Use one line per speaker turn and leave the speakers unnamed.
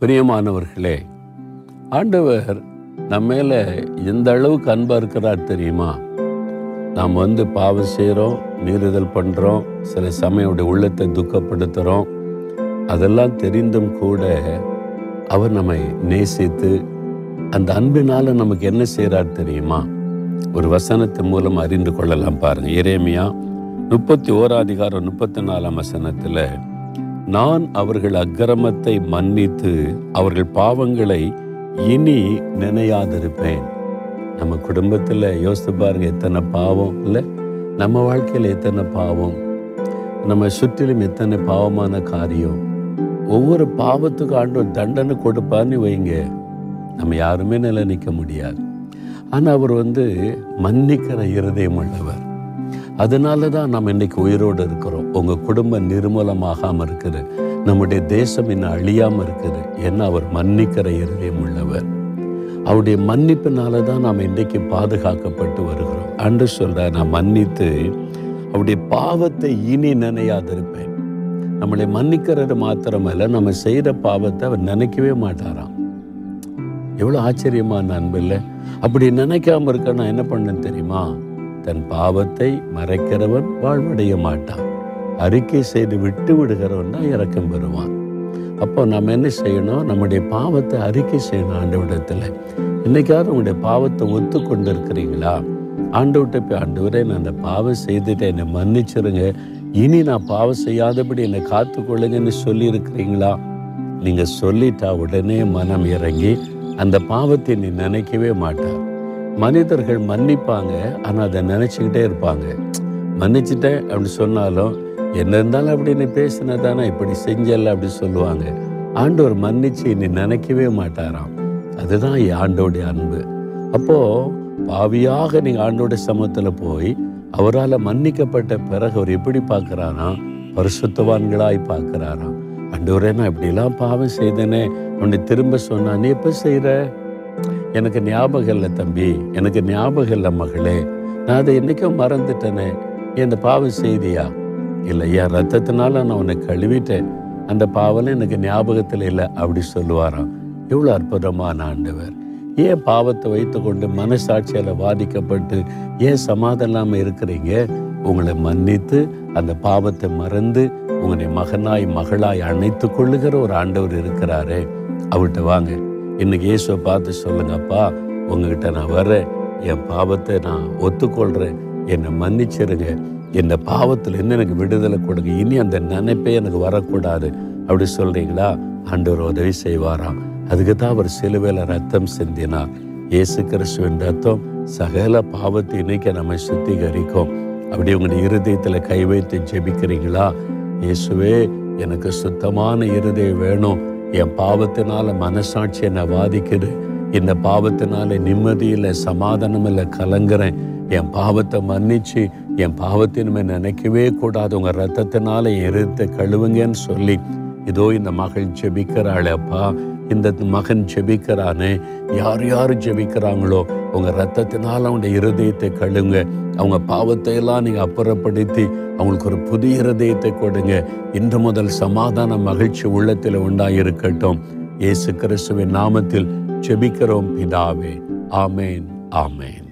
பிரியமானவர்களே ஆண்டவர் நம்ம மேலே எந்த அளவுக்கு அன்பாக இருக்கிறார் தெரியுமா? நாம் வந்து பாவம் செய்கிறோம் மீறுதல் பண்ணுறோம் சில சமயோட உள்ளத்தை துக்கப்படுத்துகிறோம் அதெல்லாம் தெரிந்தும் கூட அவர் நம்மை நேசித்து அந்த அன்பினால நமக்கு என்ன செய்கிறார் தெரியுமா? ஒரு வசனத்தின் மூலம் அறிந்து கொள்ளலாம் பாருங்க. இறைமையா முப்பத்தி ஓராதிகாரம் முப்பத்தி நாலாம் வசனத்தில் நான் அவர்கள் அக்கிரமத்தை மன்னித்து அவர்கள் பாவங்களை இனி நினையாதிருப்பேன். நம்ம குடும்பத்தில் யோசித்து பாருங்க எத்தனை பாவம் இல்லை? நம்ம வாழ்க்கையில் எத்தனை பாவம்? நம்ம சுற்றிலும் எத்தனை பாவமான காரியம்? ஒவ்வொரு பாவத்துக்கு ஆண்டவர் தண்டனை கொடுப்பான்னு வைங்க. நம்ம யாருமே நிலை நிற்க முடியாது. ஆனால் அவர் வந்து மன்னிக்கிற இருதயம் உள்ளவர். அதனால தான் நம்ம இன்னைக்கு உயிரோடு இருக்கிறோம். உங்கள் குடும்பம் நிர்மூலமாகாமல் இருக்குது. நம்முடைய தேசம் இன்னும் அழியாமல் இருக்குது. ஏன்னா அவர் மன்னிக்கிற இருதயம் உள்ளவர். அவருடைய மன்னிப்பினால தான் நாம் இன்றைக்கு பாதுகாக்கப்பட்டு வருகிறோம். அன்று சொல்கிறார் நான் மன்னித்து அவருடைய பாவத்தை இனி நினையாதிருப்பேன். நம்மளை மன்னிக்கிறது மாத்திரமல்ல நம்ம செய்கிற பாவத்தை அவர் நினைக்கவே மாட்டாராம். எவ்வளோ ஆச்சரியமான அன்பு இல்லை அப்படி நினைக்காம இருக்க நான் என்ன பண்ணேன் தெரியுமா? தன் பாவத்தை மறைக்கிறவன் வாழ்வடைய மாட்டான். அறிக்கை செய்து விட்டு விடுகிறவன் தான் இறக்கம் பெறுவான். அப்போ நம்ம என்ன செய்யணும்? நம்முடைய பாவத்தை அறிக்கை செய்யணும் ஆண்டவிடத்தில் இன்னைக்காவது உங்களுடைய பாவத்தை ஒத்து கொண்டு இருக்கிறீங்களா ஆண்டவிட்ட போய் ஆண்டவரே நான் அந்த பாவம் செய்துட்டு என்னை மன்னிச்சிருங்க. இனி நான் பாவம் செய்யாதபடி என்னை காத்துக்கொள்ளுங்கன்னு சொல்லி இருக்கிறீங்களா நீங்கள் சொல்லிட்டா உடனே மனம் இறங்கி அந்த பாவத்தை நீ நினைக்கவே மாட்டார் மனிதர்கள் மன்னிப்பாங்க ஆனால் அதை நினச்சிக்கிட்டே இருப்பாங்க. மன்னிச்சிட்டேன் அப்படி சொன்னாலும் என்ன இருந்தாலும் அப்படி நீ பேசின தானே இப்படி செஞ்சல அப்படி சொல்லுவாங்க. ஆண்டவர் மன்னிச்சு நீ நினைக்கவே மாட்டாராம். அதுதான் ஆண்டோடைய அன்பு. அப்போது பாவியாக நீங்கள் ஆண்டோட சமூகத்தில் போய் அவரால் மன்னிக்கப்பட்ட பிறகு அவர் எப்படி பார்க்குறாராம் பரிசுத்தவான்களாய் பார்க்குறாராம். ஆண்டவரே நான் இப்படிலாம் பாவம் செய்தேனே உன்னை திரும்ப சொன்னா நீ எப்போ செய்கிற எனக்கு ஞாபகம் இல்லை தம்பி எனக்கு ஞாபகம் இல்லை மகளே. நான் அதை என்றைக்கும் மறந்துட்டேனே. இந்த பாவம் செய்தியா? இல்லை என் ரத்தத்தினால நான் உன்னை கழுவிட்டேன். அந்த பாவம் எனக்கு ஞாபகத்தில் இல்லை அப்படி சொல்லுவாராம். இவ்வளோ அற்புதமான ஆண்டவர். ஏன் பாவத்தை வைத்துக்கொண்டு மனசாட்சியால் பாதிக்கப்பட்டு ஏன் சமாதம் இல்லாமல் இருக்கிறீங்க? உங்களை மன்னித்து அந்த பாவத்தை மறந்து உங்களை மகனாய் மகளாய் அணைத்து கொள்ளுகிற ஒரு ஆண்டவர் இருக்கிறாரே. அவர்கிட்ட வாங்க. இன்னைக்கு இயேசுவை பார்த்து சொல்லுங்கப்பா உங்ககிட்ட நான் வர்றேன். என் பாவத்தை நான் ஒத்துக்கொள்கிறேன் என்னை மன்னிச்சிருங்க. இந்த பாவத்தில் இருந்து எனக்கு விடுதலை கொடுங்க. இனி அந்த நினைப்பே எனக்கு வரக்கூடாது. அப்படி சொல்றீங்களா? ஆண்டவர் உதவி செய்வாராம். அதுக்கு தான் அவர் சிலுவையில் ரத்தம் சிந்தினார். இயேசு கிறிஸ்துவின் ரத்தம் சகல பாவத்தை இன்னைக்கு நம்ம சுத்திகரிக்கும். அப்படி உங்களுடைய இருதயத்தில் கை வைத்து ஜெபிக்கிறீங்களா? இயேசுவே எனக்கு சுத்தமான இருதயம் வேணும். என் பாவத்தினால மனசாட்சி என்னை பாதிக்குது இந்த பாவத்தினால நிம்மதியில் சமாதானம் இல்லை கலங்குறேன். என் பாவத்தை மன்னிச்சு என் பாவத்தினுமே நினைக்கவே கூடாது. உங்க ரத்தத்தினால எரித்து கழுவுங்கன்னு சொல்லி இதோ இந்த மகள் ஜெபிக்கிறாள் அப்பா. இந்த மகன் ஜெபிக்கிறானே யார் யார் ஜெபிக்கிறாங்களோ உங்க ரத்தத்தினால அவங்க இருதயத்தை கழுங்க அவங்க பாவத்தை எல்லாம் நீங்க அப்புறப்படுத்தி அவங்களுக்கு ஒரு புதிய இருதயத்தை கொடுங்க. இன்று முதல் சமாதான மகிழ்ச்சி உள்ளத்தில் உண்டாயிருக்கட்டும். இயேசு கிறிஸ்துவின் நாமத்தில் ஜெபிக்கிறோம் பிதாவே. ஆமேன் ஆமேன்.